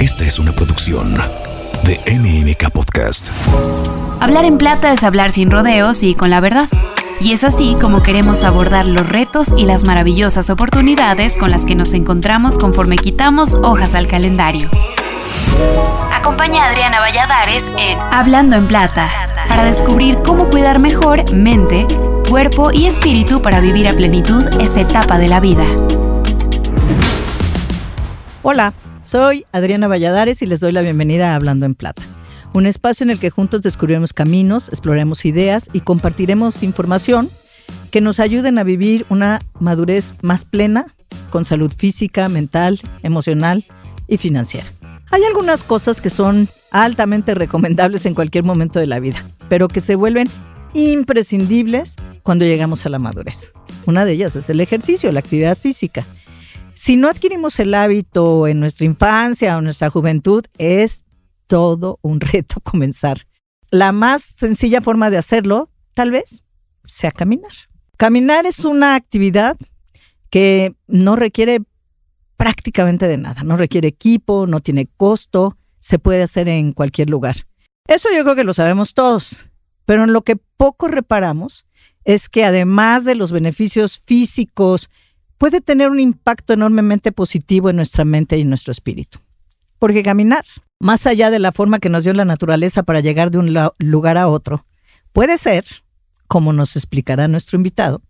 Esta es una producción de MMK Podcast. Hablar en plata es hablar sin rodeos y con la verdad. Y es así como queremos abordar los retos y las maravillosas oportunidades con las que nos encontramos conforme quitamos hojas al calendario. Acompaña a Adriana Valladares en Hablando en Plata para descubrir cómo cuidar mejor mente, cuerpo y espíritu para vivir a plenitud esta etapa de la vida. Hola, soy Adriana Valladares y les doy la bienvenida a Hablando en Plata, un espacio en el que juntos descubriremos caminos, exploraremos ideas y compartiremos información que nos ayuden a vivir una madurez más plena, con salud física, mental, emocional y financiera. Hay algunas cosas que son altamente recomendables en cualquier momento de la vida, pero que se vuelven imprescindibles cuando llegamos a la madurez. Una de ellas es el ejercicio, la actividad física. Si no adquirimos el hábito en nuestra infancia o nuestra juventud, es todo un reto comenzar. La más sencilla forma de hacerlo, tal vez, sea caminar. Caminar es una actividad que no requiere prácticamente de nada. No requiere equipo, no tiene costo, se puede hacer en cualquier lugar. Eso yo creo que lo sabemos todos, pero en lo que poco reparamos es que además de los beneficios físicos, puede tener un impacto enormemente positivo en nuestra mente y en nuestro espíritu. Porque caminar, más allá de la forma que nos dio la naturaleza para llegar de un lugar a otro, puede ser, como nos explicará nuestro invitado,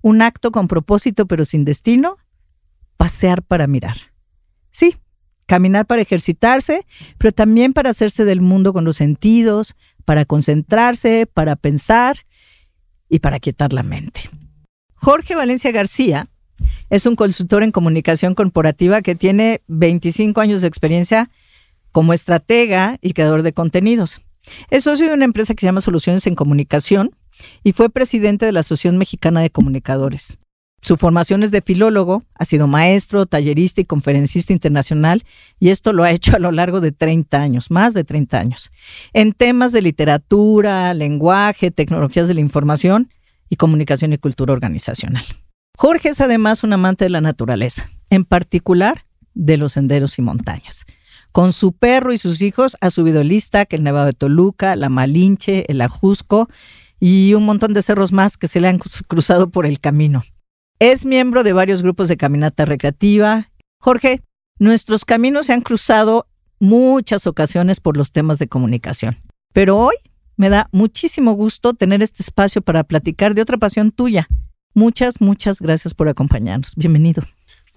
un acto con propósito pero sin destino pasear para mirar. Sí, caminar para ejercitarse, pero también para hacerse del mundo con los sentidos, para concentrarse, para pensar y para quietar la mente. Jorge Valencia García es un consultor en comunicación corporativa que tiene 25 años de experiencia como estratega y creador de contenidos. Es socio de una empresa que se llama Soluciones en Comunicación y fue presidente de la Asociación Mexicana de Comunicadores. Su formación es de filólogo, ha sido maestro, tallerista y conferencista internacional, y esto lo ha hecho a lo largo de 30 años, más de 30 años, en temas de literatura, lenguaje, tecnologías de la información y comunicación y cultura organizacional. Jorge es además un amante de la naturaleza, en particular de los senderos y montañas. Con su perro y sus hijos ha subido el Iztac, el Nevado de Toluca, la Malinche, el Ajusco y un montón de cerros más que se le han cruzado por el camino. Es miembro de varios grupos de caminata recreativa. Jorge, nuestros caminos se han cruzado muchas ocasiones por los temas de comunicación, pero hoy me da muchísimo gusto tener este espacio para platicar de otra pasión tuya. Muchas, muchas gracias por acompañarnos. Bienvenido.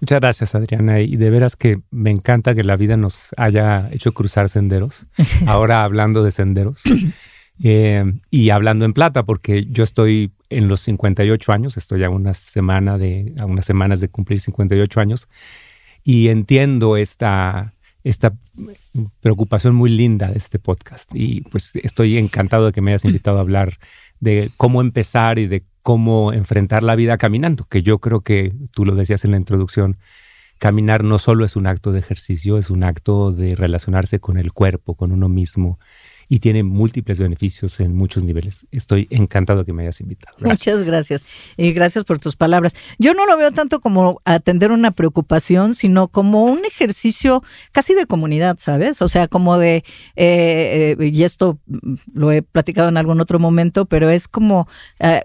Muchas gracias, Adriana. Y de veras que me encanta que la vida nos haya hecho cruzar senderos. Ahora hablando de senderos eh, y hablando en plata, porque yo estoy en los 58 años, estoy a una semana de, a unas semanas de cumplir 58 años, y entiendo esta, esta preocupación muy linda de este podcast. Y pues estoy encantado de que me hayas invitado a hablar de cómo empezar y de cómo enfrentar la vida caminando, que yo creo que tú lo decías en la introducción, caminar no solo es un acto de ejercicio, es un acto de relacionarse con el cuerpo, con uno mismo, y tiene múltiples beneficios en muchos niveles. Estoy encantado que me hayas invitado. Muchas gracias. Y gracias por tus palabras. Yo no lo veo tanto como atender una preocupación, sino como un ejercicio casi de comunidad, ¿sabes? O sea, como de, eh, eh, y esto lo he platicado en algún otro momento, pero es como eh,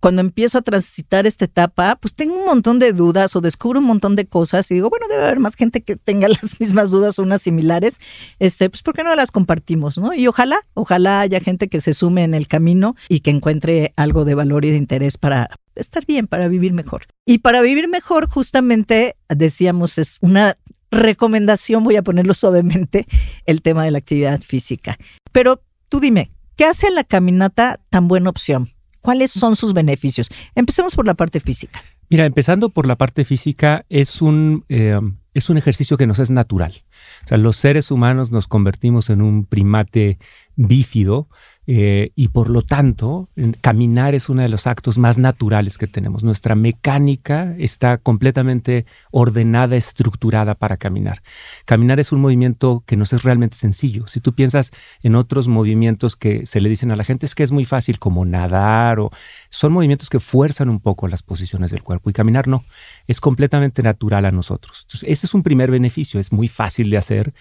cuando empiezo a transitar esta etapa, pues tengo un montón de dudas o descubro un montón de cosas y digo, bueno, debe haber más gente que tenga las mismas dudas o unas similares, este, pues ¿por qué no las compartimos, no? Y ojalá ojalá, haya gente que se sume en el camino y que encuentre algo de valor y de interés para estar bien, para vivir mejor. Y para vivir mejor, justamente, decíamos, es una recomendación, voy a ponerlo suavemente, el tema de la actividad física. Pero tú dime, ¿qué hace la caminata tan buena opción? ¿Cuáles son sus beneficios? Empecemos por la parte física. Mira, empezando por la parte física, es un, eh, es un ejercicio que nos es natural. O sea, los seres humanos nos convertimos en un primate bífido Eh, y por lo tanto, caminar es uno de los actos más naturales que tenemos. Nuestra mecánica está completamente ordenada, estructurada para caminar. Caminar es un movimiento que nos es realmente sencillo. Si tú piensas en otros movimientos que se le dicen a la gente, es que es muy fácil, como nadar, o son movimientos que fuerzan un poco las posiciones del cuerpo. Y caminar no, es completamente natural a nosotros. Entonces, ese es un primer beneficio, es muy fácil de hacer.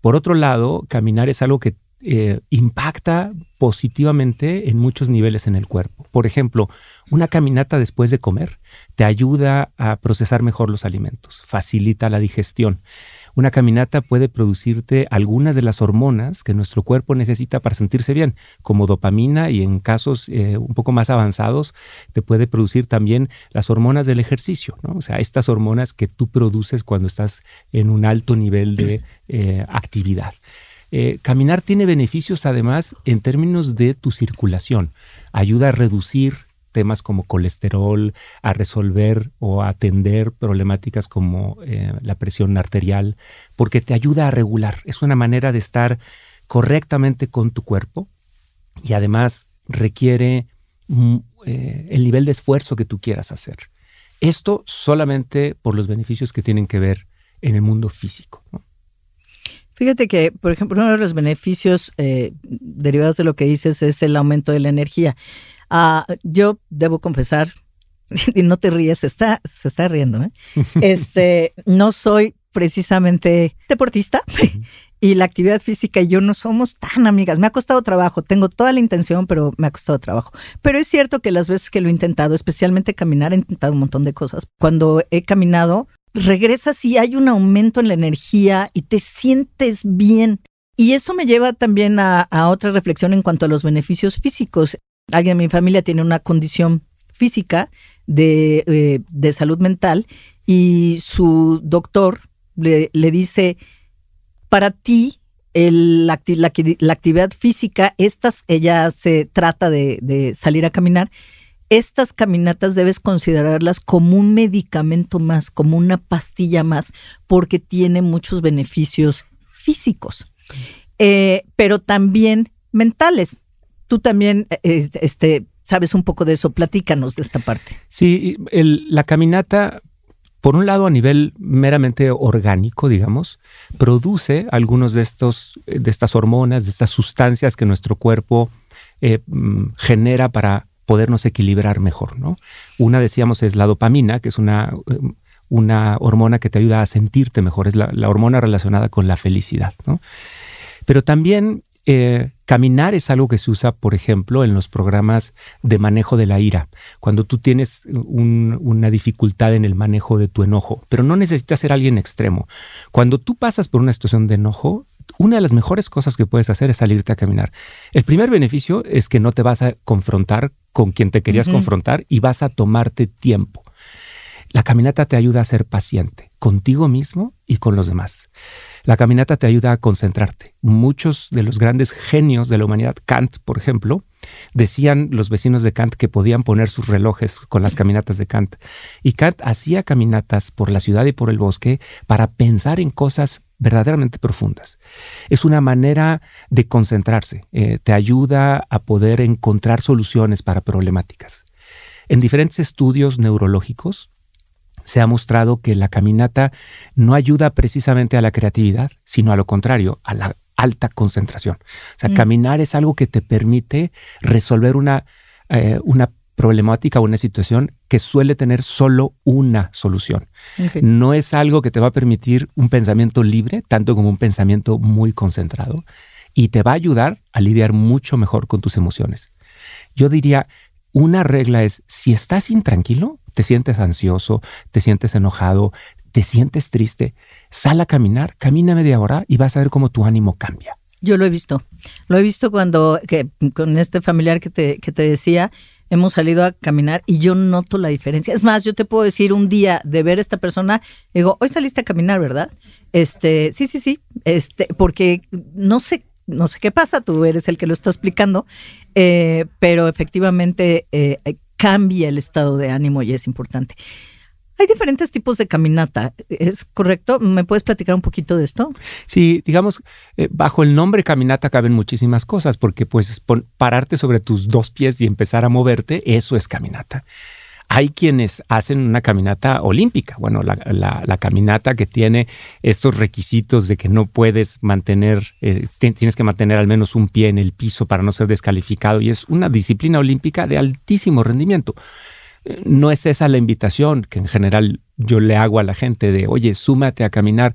Por otro lado, caminar es algo que eh, impacta positivamente en muchos niveles en el cuerpo. Por ejemplo, una caminata después de comer te ayuda a procesar mejor los alimentos, facilita la digestión. Una caminata puede producirte algunas de las hormonas que nuestro cuerpo necesita para sentirse bien, como dopamina y en casos eh, un poco más avanzados te puede producir también las hormonas del ejercicio, o sea, estas hormonas que tú produces cuando estás en un alto nivel de eh, actividad. Eh, caminar tiene beneficios además en términos de tu circulación. Ayuda a reducir temas como colesterol, a resolver o atender problemáticas como eh, la presión arterial, porque te ayuda a regular. Es una manera de estar correctamente con tu cuerpo y además requiere mm, eh, el nivel de esfuerzo que tú quieras hacer. Esto solamente por los beneficios que tienen que ver en el mundo físico. Fíjate que, por ejemplo, uno de los beneficios eh, derivados de lo que dices es el aumento de la energía. Ah, yo debo confesar, y no te ríes, se está, se está riendo, ¿eh? este, no soy precisamente deportista y la actividad física y yo no somos tan amigas. Me ha costado trabajo, tengo toda la intención, pero me ha costado trabajo. Pero es cierto que las veces que lo he intentado, especialmente caminar, he intentado un montón de cosas. Cuando he caminado, regresas y hay un aumento en la energía y te sientes bien. Y eso me lleva también a, otra reflexión en cuanto a los beneficios físicos. Alguien de mi familia tiene una condición física de, eh, salud mental y su doctor le, dice, para ti la, actividad física, estas, ella se trata de salir a caminar, estas caminatas debes considerarlas como un medicamento más, como una pastilla más, porque tiene muchos beneficios físicos, eh, pero también mentales. Tú también este, sabes un poco de eso, platícanos de esta parte. Sí, la caminata, por un lado a nivel meramente orgánico, digamos, produce algunos de, estos, de estas hormonas, de estas sustancias que nuestro cuerpo eh, mm, genera para podernos equilibrar mejor, ¿no? Una, decíamos, es la dopamina, que es una, una hormona que te ayuda a sentirte mejor, es la, hormona relacionada con la felicidad, ¿no? Pero también eh, caminar es algo que se usa, por ejemplo, en los programas de manejo de la ira, cuando tú tienes una dificultad en el manejo de tu enojo, pero no necesitas ser alguien extremo. Cuando tú pasas por una situación de enojo, una de las mejores cosas que puedes hacer es salirte a caminar. El primer beneficio es que no te vas a confrontar con quien te querías confrontar y vas a tomarte tiempo. La caminata te ayuda a ser paciente contigo mismo y con los demás. La caminata te ayuda a concentrarte. Muchos de los grandes genios de la humanidad, Kant, por ejemplo, decían los vecinos de Kant que podían poner sus relojes con las caminatas de Kant. Y Kant hacía caminatas por la ciudad y por el bosque para pensar en cosas verdaderamente profundas. Es una manera de concentrarse, eh, te ayuda a poder encontrar soluciones para problemáticas. En diferentes estudios neurológicos, se ha mostrado que la caminata no ayuda precisamente a la creatividad, sino a lo contrario, a la alta concentración. O sea, mm. caminar es algo que te permite resolver una, eh, una problemática o una situación que suele tener solo una solución. No es algo que te va a permitir un pensamiento libre, tanto como un pensamiento muy concentrado, y te va a ayudar a lidiar mucho mejor con tus emociones. Yo diría, una regla es, si estás intranquilo, te sientes ansioso, te sientes enojado, te sientes triste, sal a caminar, camina media hora y vas a ver cómo tu ánimo cambia. Yo lo he visto. Lo he visto cuando que, con este familiar que te, que te decía, hemos salido a caminar y yo noto la diferencia. Es más, yo te puedo decir un día de ver a esta persona, digo, hoy saliste a caminar, ¿verdad? Este, sí, sí, sí. Este, porque no sé no sé qué pasa, tú eres el que lo está explicando, eh, pero efectivamente eh, cambia el estado de ánimo y es importante. Hay diferentes tipos de caminata, ¿es correcto? ¿Me puedes platicar un poquito de esto? Sí, digamos, eh, bajo el nombre caminata caben muchísimas cosas, porque pues pararte sobre tus dos pies y empezar a moverte, eso es caminata. Hay quienes hacen una caminata olímpica, bueno, la, caminata que tiene estos requisitos de que no puedes mantener, eh, tienes que mantener al menos un pie en el piso para no ser descalificado y es una disciplina olímpica de altísimo rendimiento. Eh, no es esa la invitación que en general yo le hago a la gente de, oye, súmate a caminar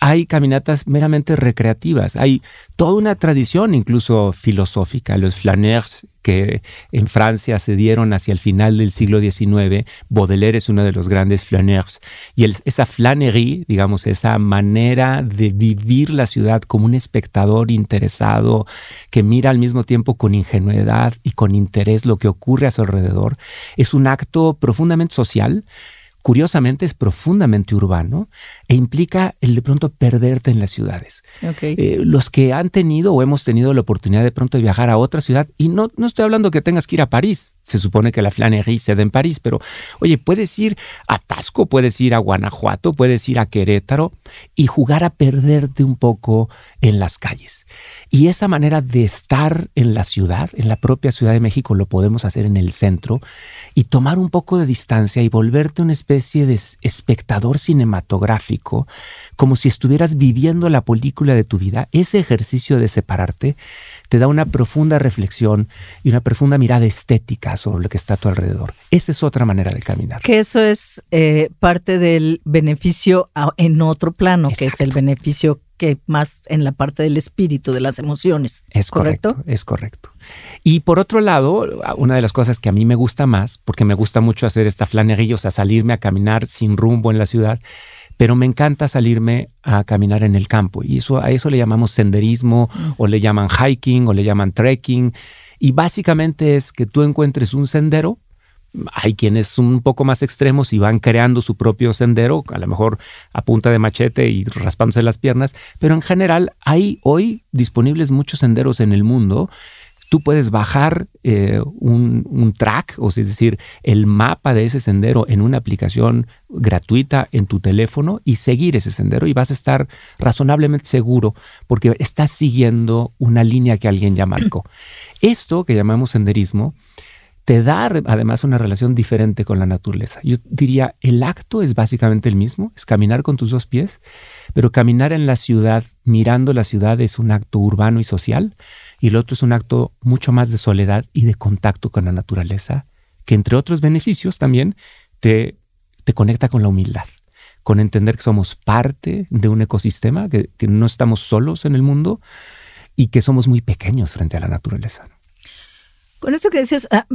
hay caminatas meramente recreativas, hay toda una tradición incluso filosófica. Los flaneurs que en Francia se dieron hacia el final del siglo XIX, Baudelaire es uno de los grandes flaneurs, y esa flânerie, digamos, esa manera de vivir la ciudad como un espectador interesado, que mira al mismo tiempo con ingenuidad y con interés lo que ocurre a su alrededor, es un acto profundamente social curiosamente es profundamente urbano e implica el de pronto perderte en las ciudades. Eh, los que han tenido o hemos tenido la oportunidad de pronto de viajar a otra ciudad, y no, no estoy hablando que tengas que ir a París, se supone que la flanerie se da en París, pero oye, puedes ir a Tasco, puedes ir a Guanajuato, puedes ir a Querétaro y jugar a perderte un poco en las calles. Y esa manera de estar en la ciudad, en la propia Ciudad de México, lo podemos hacer en el centro y tomar un poco de distancia y volverte especie de espectador cinematográfico, como si estuvieras viviendo la película de tu vida. Ese ejercicio de separarte te da una profunda reflexión y una profunda mirada estética sobre lo que está a tu alrededor. Esa es otra manera de caminar. Que eso es eh, parte del beneficio en otro plano, que es el beneficio que más en la parte del espíritu, de las emociones. Es correcto, Es correcto. Y por otro lado, una de las cosas que a mí me gusta más, porque me gusta mucho hacer esta flanería, o sea, salirme a caminar sin rumbo en la ciudad, pero me encanta salirme a caminar en el campo y eso, a eso le llamamos senderismo o le llaman hiking o le llaman trekking y básicamente es que tú encuentres un sendero. Hay quienes son un poco más extremos y van creando su propio sendero, a lo mejor a punta de machete y raspándose las piernas, pero en general hay hoy disponibles muchos senderos en el mundo tú puedes bajar eh, un, track, o sea, es decir, el mapa de ese sendero en una aplicación gratuita en tu teléfono y seguir ese sendero y vas a estar razonablemente seguro porque estás siguiendo una línea que alguien ya marcó. Esto que llamamos senderismo te da además una relación diferente con la naturaleza. Yo diría, el acto es básicamente el mismo, es caminar con tus dos pies, pero caminar en la ciudad, mirando la ciudad, es un acto urbano y social y el otro es un acto mucho más de soledad y de contacto con la naturaleza, que entre otros beneficios también te, te conecta con la humildad, con entender que somos parte de un ecosistema, que, no estamos solos en el mundo y que somos muy pequeños frente a la naturaleza. Con eso que decías, ah,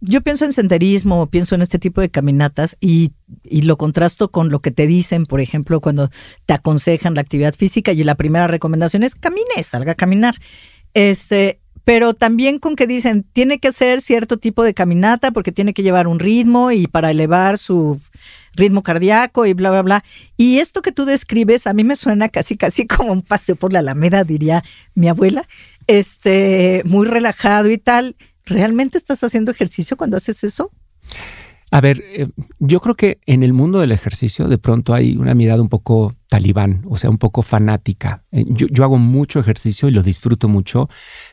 yo pienso en senderismo, pienso en este tipo de caminatas y, lo contrasto con lo que te dicen, por ejemplo, cuando te aconsejan la actividad física y la primera recomendación es camine, salga a caminar. Este, pero también con que dicen, tiene que hacer cierto tipo de caminata porque tiene que llevar un ritmo y para elevar su ritmo cardíaco y bla, bla, bla. Y esto que tú describes a mí me suena casi, casi como un paseo por la Alameda, diría mi abuela, este, muy relajado y tal. ¿Realmente estás haciendo ejercicio cuando haces eso? A ver, eh, yo creo que en el mundo del ejercicio de pronto hay una mirada un poco talibán, o sea, un poco fanática. Eh, yo, hago mucho ejercicio y lo disfruto mucho,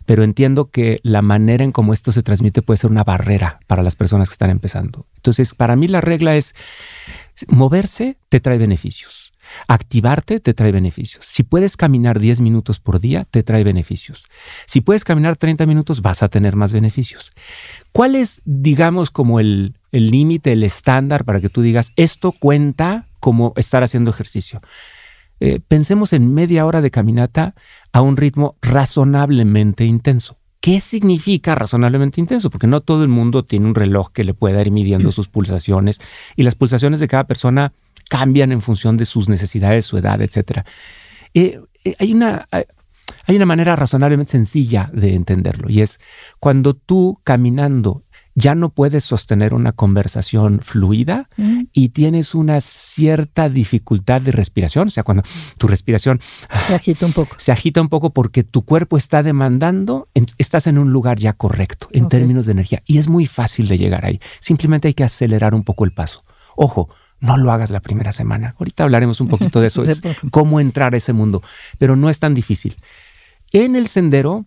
pero entiendo que la manera en cómo esto se transmite puede ser una barrera para las personas que están empezando. Entonces, para mí la regla es, moverse te trae beneficios. Activarte te trae beneficios. Si puedes caminar 10 minutos por día, te trae beneficios. Si puedes caminar 30 minutos, vas a tener más beneficios. ¿Cuál es, digamos, como el límite, el, estándar para que tú digas, esto cuenta como estar haciendo ejercicio? Eh, pensemos en media hora de caminata a un ritmo razonablemente intenso. ¿Qué significa razonablemente intenso? Porque no todo el mundo tiene un reloj que le pueda ir midiendo sus pulsaciones y las pulsaciones de cada persona cambian en función de sus necesidades, su edad, etc. Eh, eh, hay, una, hay una manera razonablemente sencilla de entenderlo y es cuando tú caminando ya no puedes sostener una conversación fluida mm. y tienes una cierta dificultad de respiración, o sea, cuando tu respiración se agita un poco. Se agita un poco porque tu cuerpo está demandando, estás en un lugar ya correcto en términos de energía y es muy fácil de llegar ahí. Simplemente hay que acelerar un poco el paso. Ojo, no lo hagas la primera semana. Ahorita hablaremos un poquito de eso, es cómo entrar a ese mundo, pero no es tan difícil. En el sendero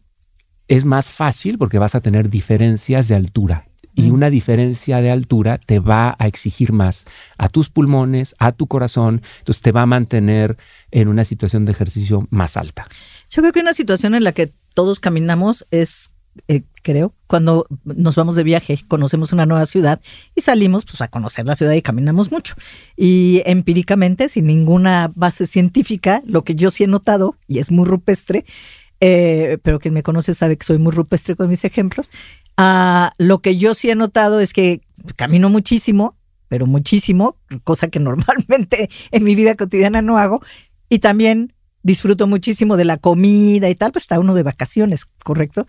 es más fácil porque vas a tener diferencias de altura y una diferencia de altura te va a exigir más a tus pulmones, a tu corazón, entonces te va a mantener en una situación de ejercicio más alta. Yo creo que una situación en la que todos caminamos es, eh, creo, cuando nos vamos de viaje, conocemos una nueva ciudad y salimos pues, a conocer la ciudad y caminamos mucho. Y empíricamente, sin ninguna base científica, lo que yo sí he notado, y es muy rupestre, eh, pero quien me conoce sabe que soy muy rupestre con mis ejemplos, Ah, lo que yo sí he notado es que camino muchísimo, pero muchísimo, cosa que normalmente en mi vida cotidiana no hago, y también disfruto muchísimo de la comida y tal, pues está uno de vacaciones, ¿correcto?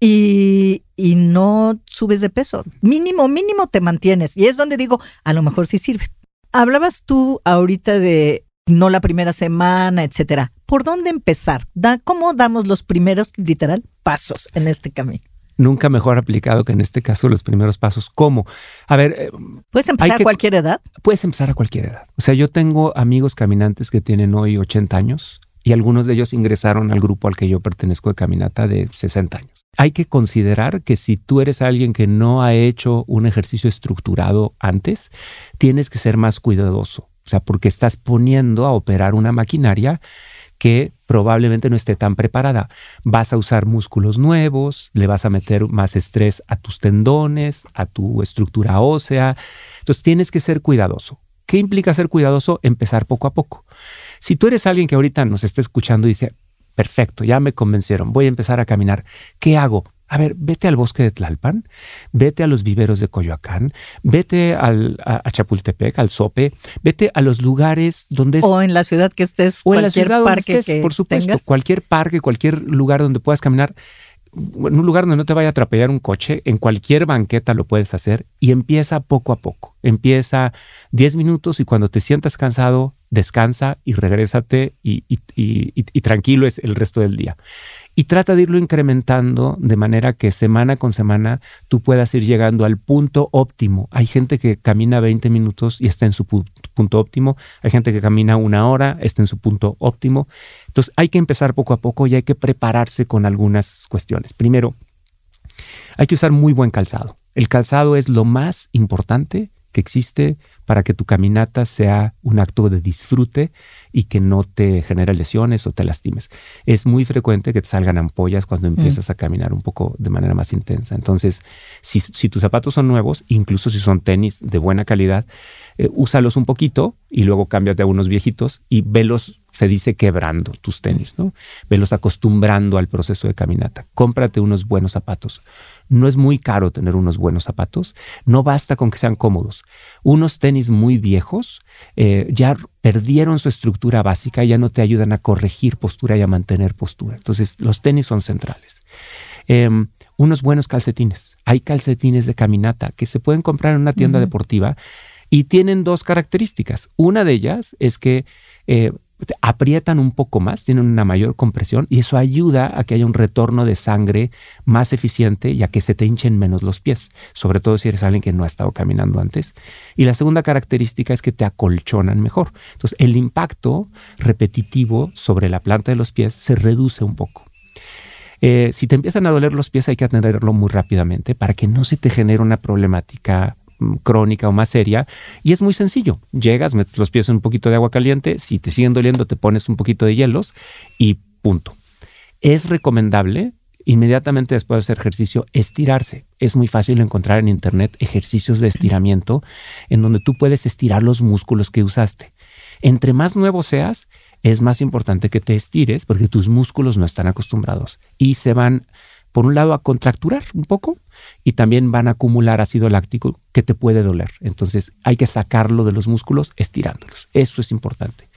Y, y no subes de peso, mínimo, mínimo te mantienes, y es donde digo, a lo mejor sí sirve. Hablabas tú ahorita de no la primera semana, etcétera. ¿Por dónde empezar? Da, ¿Cómo damos los primeros, literal, pasos en este camino? Nunca mejor aplicado que en este caso los primeros pasos. ¿Cómo? A ver. Eh, ¿Puedes empezar a cualquier edad? Puedes empezar a cualquier edad. O sea, yo tengo amigos caminantes que tienen hoy 80 años y algunos de ellos ingresaron al grupo al que yo pertenezco de caminata de 60 años. Hay que considerar que si tú eres alguien que no ha hecho un ejercicio estructurado antes, tienes que ser más cuidadoso. O sea, porque estás poniendo a operar una maquinaria que probablemente no esté tan preparada. Vas a usar músculos nuevos, le vas a meter más estrés a tus tendones, a tu estructura ósea. Entonces tienes que ser cuidadoso. ¿Qué implica ser cuidadoso? Empezar poco a poco. Si tú eres alguien que ahorita nos está escuchando y dice, perfecto, ya me convencieron, voy a empezar a caminar, ¿qué hago? A ver, vete al bosque de Tlalpan, vete a los viveros de Coyoacán, vete al, a, Chapultepec, al Sope, vete a los lugares donde es... O en la ciudad que estés, o en la ciudad parque estés, por supuesto, cualquier parque, cualquier lugar donde puedas caminar, en un lugar donde no te vaya a atropellar un coche, en cualquier banqueta lo puedes hacer y empieza poco a poco. Empieza 10 minutos y cuando te sientas cansado, descansa y regrésate y, y tranquilo es el resto del día y trata de irlo incrementando de manera que semana con semana tú puedas ir llegando al punto óptimo. Hay gente que camina 20 minutos y está en su punto óptimo, hay gente que camina una hora, está en su punto óptimo. Entonces hay que empezar poco a poco y hay que prepararse con algunas cuestiones. Primero, hay que usar muy buen calzado. El calzado es lo más importante que existe para que tu caminata sea un acto de disfrute y que no te genere lesiones o te lastimes. Es muy frecuente que te salgan ampollas cuando mm. empiezas a caminar un poco de manera más intensa. Entonces, si, tus zapatos son nuevos, incluso si son tenis de buena calidad, eh, úsalos un poquito y luego cámbiate a unos viejitos y velos, se dice quebrando tus tenis, ¿no? Velos acostumbrando al proceso de caminata. Cómprate unos buenos zapatos. No es muy caro tener unos buenos zapatos. No basta con que sean cómodos. Unos tenis muy viejos eh, ya perdieron su estructura básica, ya no te ayudan a corregir postura y a mantener postura. Entonces, los tenis son centrales. Em, unos buenos calcetines. Hay calcetines de caminata que se pueden comprar en una tienda deportiva y tienen dos características. Una de ellas es que eh, aprietan un poco más, tienen una mayor compresión y eso ayuda a que haya un retorno de sangre más eficiente y a que se te hinchen menos los pies, sobre todo si eres alguien que no ha estado caminando antes. Y la segunda característica es que te acolchonan mejor. Entonces, el impacto repetitivo sobre la planta de los pies se reduce un poco. Eh, si te empiezan a doler los pies hay que atenderlo muy rápidamente para que no se te genere una problemática crónica o más seria. Y es muy sencillo. Llegas, metes los pies en un poquito de agua caliente, si te siguen doliendo te pones un poquito de hielos y punto. Es recomendable inmediatamente después de hacer ejercicio estirarse. Es muy fácil encontrar en internet ejercicios de estiramiento en donde tú puedes estirar los músculos que usaste. Entre más nuevo seas, es más importante que te estires porque tus músculos no están acostumbrados y se van por un lado, a contracturar un poco y también van a acumular ácido láctico que te puede doler. Entonces hay que sacarlo de los músculos estirándolos. Eso es importante.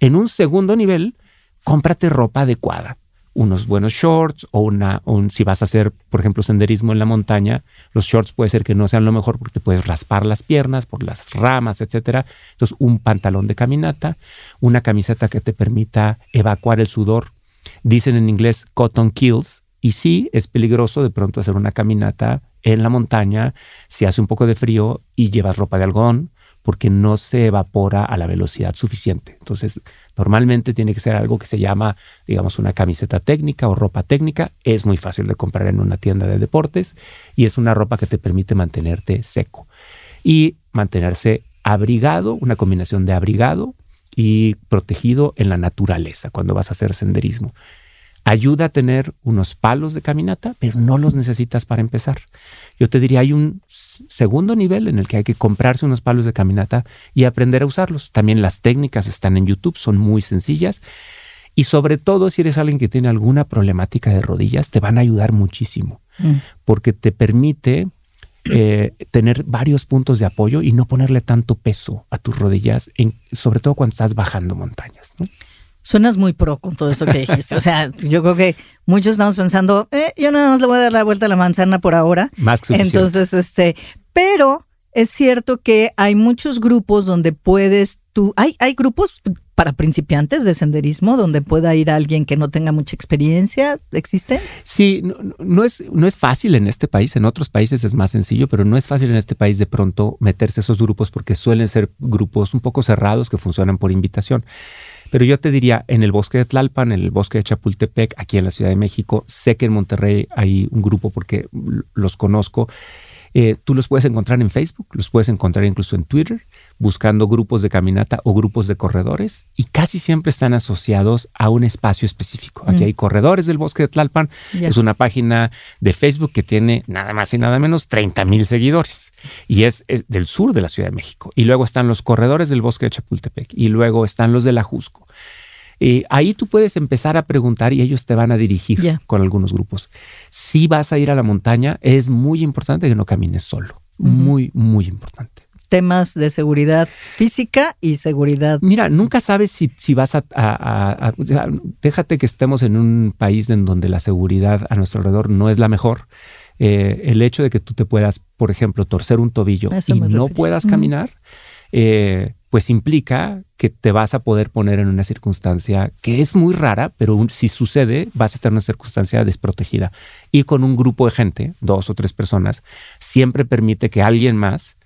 En un segundo nivel, cómprate ropa adecuada. Unos buenos shorts o una, un, si vas a hacer, por ejemplo, senderismo en la montaña, los shorts puede ser que no sean lo mejor porque te puedes raspar las piernas por las ramas, etcétera. Entonces, un pantalón de caminata, una camiseta que te permita evacuar el sudor. Dicen en inglés cotton kills, y sí, es peligroso de pronto hacer una caminata en la montaña si hace un poco de frío y llevas ropa de algodón, porque no se evapora a la velocidad suficiente. Entonces, normalmente tiene que ser algo que se llama, digamos, una camiseta técnica o ropa técnica. Es muy fácil de comprar en una tienda de deportes y es una ropa que te permite mantenerte seco y mantenerse abrigado, una combinación de abrigado y protegido en la naturaleza cuando vas a hacer senderismo. Ayuda a tener unos palos de caminata, pero no los necesitas para empezar. Yo te diría, hay un segundo nivel en el que hay que comprarse unos palos de caminata y aprender a usarlos. También las técnicas están en YouTube, son muy sencillas. Y sobre todo si eres alguien que tiene alguna problemática de rodillas, te van a ayudar muchísimo, mm. porque te permite eh, tener varios puntos de apoyo y no ponerle tanto peso a tus rodillas, sobre todo cuando estás bajando montañas. Suenas muy pro con todo esto que dijiste. O sea, yo creo que muchos estamos pensando, eh, yo nada más le voy a dar la vuelta a la manzana por ahora. Más que Entonces, este, pero es cierto que hay muchos grupos donde puedes tú, hay, hay grupos para principiantes de senderismo donde pueda ir alguien que no tenga mucha experiencia, ¿existen? Sí, no, es, no es fácil en este país, en otros países es más sencillo, pero no es fácil en este país de pronto meterse a esos grupos porque suelen ser grupos un poco cerrados que funcionan por invitación. Pero yo te diría, en el bosque de Tlalpan, en el bosque de Chapultepec, aquí en la Ciudad de México, sé que en Monterrey hay un grupo porque los conozco. Eh, tú los puedes encontrar en Facebook, los puedes encontrar incluso en Twitter buscando grupos de caminata o grupos de corredores y casi siempre están asociados a un espacio específico. Aquí mm. hay Corredores del Bosque de Tlalpan, es una página de Facebook que tiene nada más y nada menos 30 mil seguidores y es, del sur de la Ciudad de México. Y luego están los Corredores del Bosque de Chapultepec y luego están los de la Jusco. Y ahí tú puedes empezar a preguntar y ellos te van a dirigir con algunos grupos. Si vas a ir a la montaña, es muy importante que no camines solo. Muy, muy importante temas de seguridad física y seguridad. Mira, nunca sabes si, si vas a, Déjate que estemos en un país en donde la seguridad a nuestro alrededor no es la mejor. Eh, el hecho de que tú te puedas, por ejemplo, torcer un tobillo y no puedas caminar, eh, pues implica que te vas a poder poner en una circunstancia que es muy rara, pero si sucede, vas a estar en una circunstancia desprotegida. Y con un grupo de gente, dos o tres personas, siempre permite que alguien más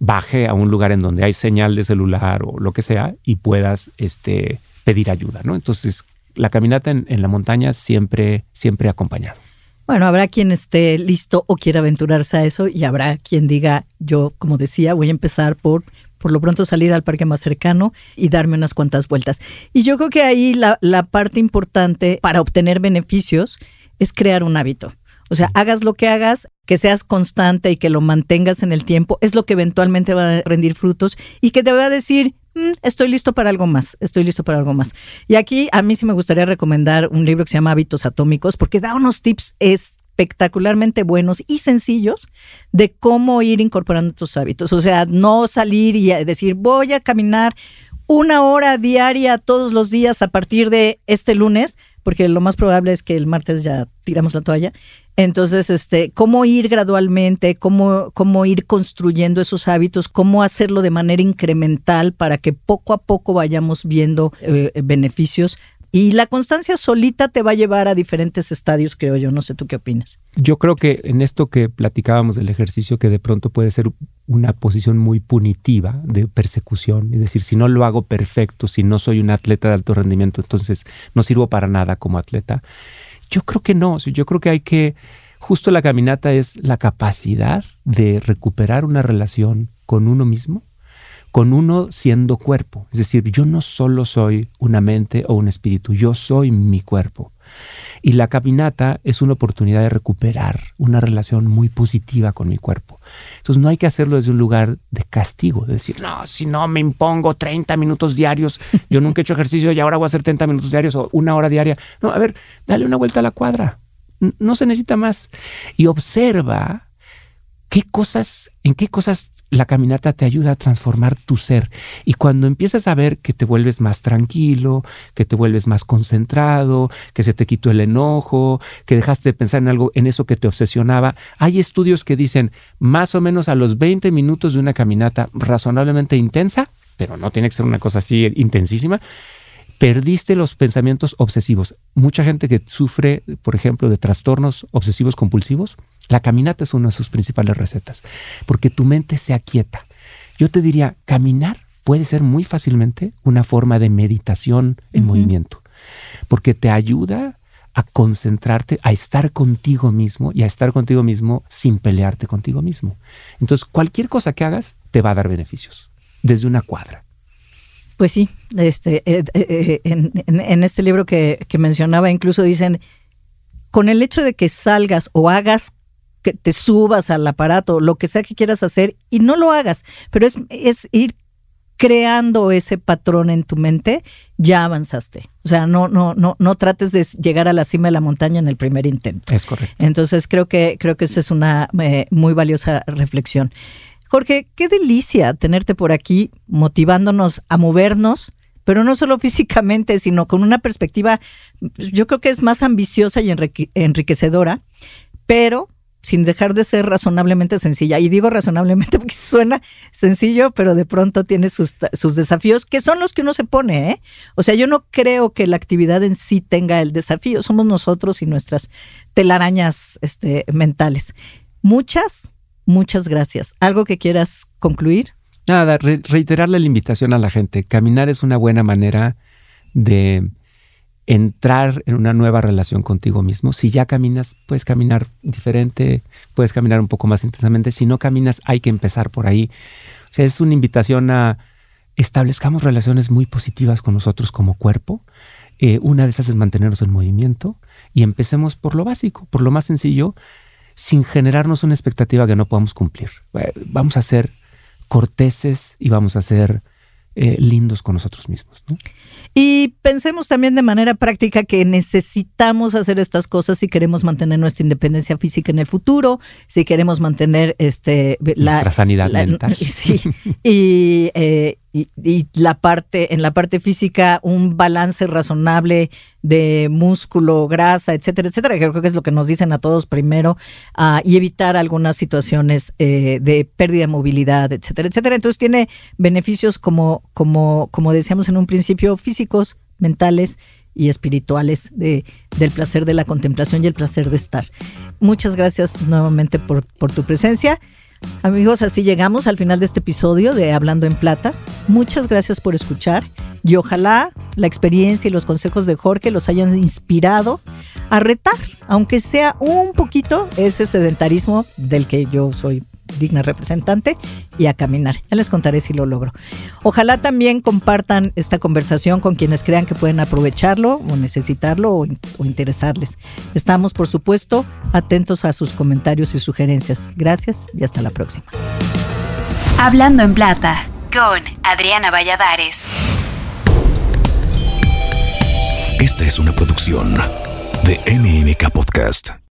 baje a un lugar en donde hay señal de celular o lo que sea y puedas este, pedir ayuda, ¿no? Entonces, la caminata en, la montaña siempre, siempre acompañado. Bueno, habrá quien esté listo o quiera aventurarse a eso y habrá quien diga, yo, como decía, voy a empezar por por lo pronto salir al parque más cercano y darme unas cuantas vueltas. Y yo creo que ahí la, la parte importante para obtener beneficios es crear un hábito. O sea, hagas lo que hagas, que seas constante y que lo mantengas en el tiempo, es lo que eventualmente va a rendir frutos y que te va a decir, mm, estoy listo para algo más, estoy listo para algo más. Y aquí a mí sí me gustaría recomendar un libro que se llama Hábitos Atómicos, porque da unos tips espectacularmente buenos y sencillos de cómo ir incorporando tus hábitos. O sea, no salir y decir, voy a caminar una hora diaria todos los días a partir de este lunes, porque lo más probable es que el martes ya tiramos la toalla. Entonces, este, cómo ir gradualmente, cómo, cómo ir construyendo esos hábitos, cómo hacerlo de manera incremental para que poco a poco vayamos viendo eh, beneficios y la constancia solita te va a llevar a diferentes estadios, creo yo. No sé tú qué opinas. Yo creo que en esto que platicábamos del ejercicio, que de pronto puede ser una posición muy punitiva de persecución, es decir, si no lo hago perfecto, si no soy un atleta de alto rendimiento, entonces no sirvo para nada como atleta. Yo creo que no, yo creo que hay que, justo la caminata es la capacidad de recuperar una relación con uno mismo con uno siendo cuerpo. Es decir, yo no solo soy una mente o un espíritu, yo soy mi cuerpo. Y la caminata es una oportunidad de recuperar una relación muy positiva con mi cuerpo. Entonces no hay que hacerlo desde un lugar de castigo, de decir, no, si no me impongo 30 minutos diarios, yo nunca he hecho ejercicio y ahora voy a hacer 30 minutos diarios o una hora diaria. No, a ver, dale una vuelta a la cuadra. No se necesita más. Y observa qué cosas, en qué cosas la caminata te ayuda a transformar tu ser. Y cuando empiezas a ver que te vuelves más tranquilo, que te vuelves más concentrado, que se te quitó el enojo, que dejaste de pensar en algo, en eso que te obsesionaba, hay estudios que dicen más o menos a los 20 minutos de una caminata razonablemente intensa, pero no tiene que ser una cosa así intensísima, perdiste los pensamientos obsesivos. Mucha gente que sufre, por ejemplo, de trastornos obsesivos compulsivos, la caminata es una de sus principales recetas, porque tu mente se aquieta. Yo te diría, caminar puede ser muy fácilmente una forma de meditación en movimiento, porque te ayuda a concentrarte, a estar contigo mismo y a estar contigo mismo sin pelearte contigo mismo. Entonces, cualquier cosa que hagas te va a dar beneficios, desde una cuadra. Pues sí, este, eh, eh, eh, en, este libro que, que mencionaba incluso dicen, con el hecho de que salgas o hagas que te subas al aparato, lo que sea que quieras hacer y no lo hagas, pero es, es ir creando ese patrón en tu mente, ya avanzaste. O sea, no, no, no, no trates de llegar a la cima de la montaña en el primer intento. Es correcto. Entonces creo que, creo que esa es una eh, muy valiosa reflexión. Jorge, qué delicia tenerte por aquí motivándonos a movernos, pero no solo físicamente, sino con una perspectiva, yo creo que es más ambiciosa y enriquecedora, pero sin dejar de ser razonablemente sencilla. Y digo razonablemente porque suena sencillo, pero de pronto tiene sus, desafíos, que son los que uno se pone. ¿eh? O sea, yo no creo que la actividad en sí tenga el desafío, somos nosotros y nuestras telarañas este, mentales. Muchas, muchas gracias. ¿Algo que quieras concluir? Nada, reiterarle la invitación a la gente. Caminar es una buena manera de entrar en una nueva relación contigo mismo. Si ya caminas, puedes caminar diferente, puedes caminar un poco más intensamente. Si no caminas, hay que empezar por ahí. O sea, es una invitación a establezcamos relaciones muy positivas con nosotros como cuerpo. Eh, una de esas es mantenernos en movimiento y empecemos por lo básico, por lo más sencillo, sin generarnos una expectativa que no podamos cumplir. Eh, vamos a ser corteses y vamos a ser eh, lindos con nosotros mismos. Y pensemos también de manera práctica que necesitamos hacer estas cosas si queremos mantener nuestra independencia física en el futuro, si queremos mantener este la nuestra sanidad mental. Sí, y, eh, y, la parte, en la parte física, un balance razonable de músculo, grasa, etcétera, etcétera. Creo que es lo que nos dicen a todos primero, uh, y evitar algunas situaciones eh, de pérdida de movilidad, etcétera, etcétera. Entonces tiene beneficios como, como, como decíamos en un principio, físicos, mentales y espirituales de, del placer de la contemplación y el placer de estar. Muchas gracias nuevamente por, por tu presencia. Amigos, así llegamos al final de este episodio de Hablando en Plata. Muchas gracias por escuchar y ojalá la experiencia y los consejos de Jorge los hayan inspirado a retar, aunque sea un poquito, ese sedentarismo del que yo soy digna representante y a caminar. Ya les contaré si lo logro. Ojalá también compartan esta conversación con quienes crean que pueden aprovecharlo o necesitarlo o, o interesarles. Estamos, por supuesto, atentos a sus comentarios y sugerencias. Gracias y hasta la próxima. Hablando en plata con Adriana Valladares. Esta es una producción de MMK Podcast.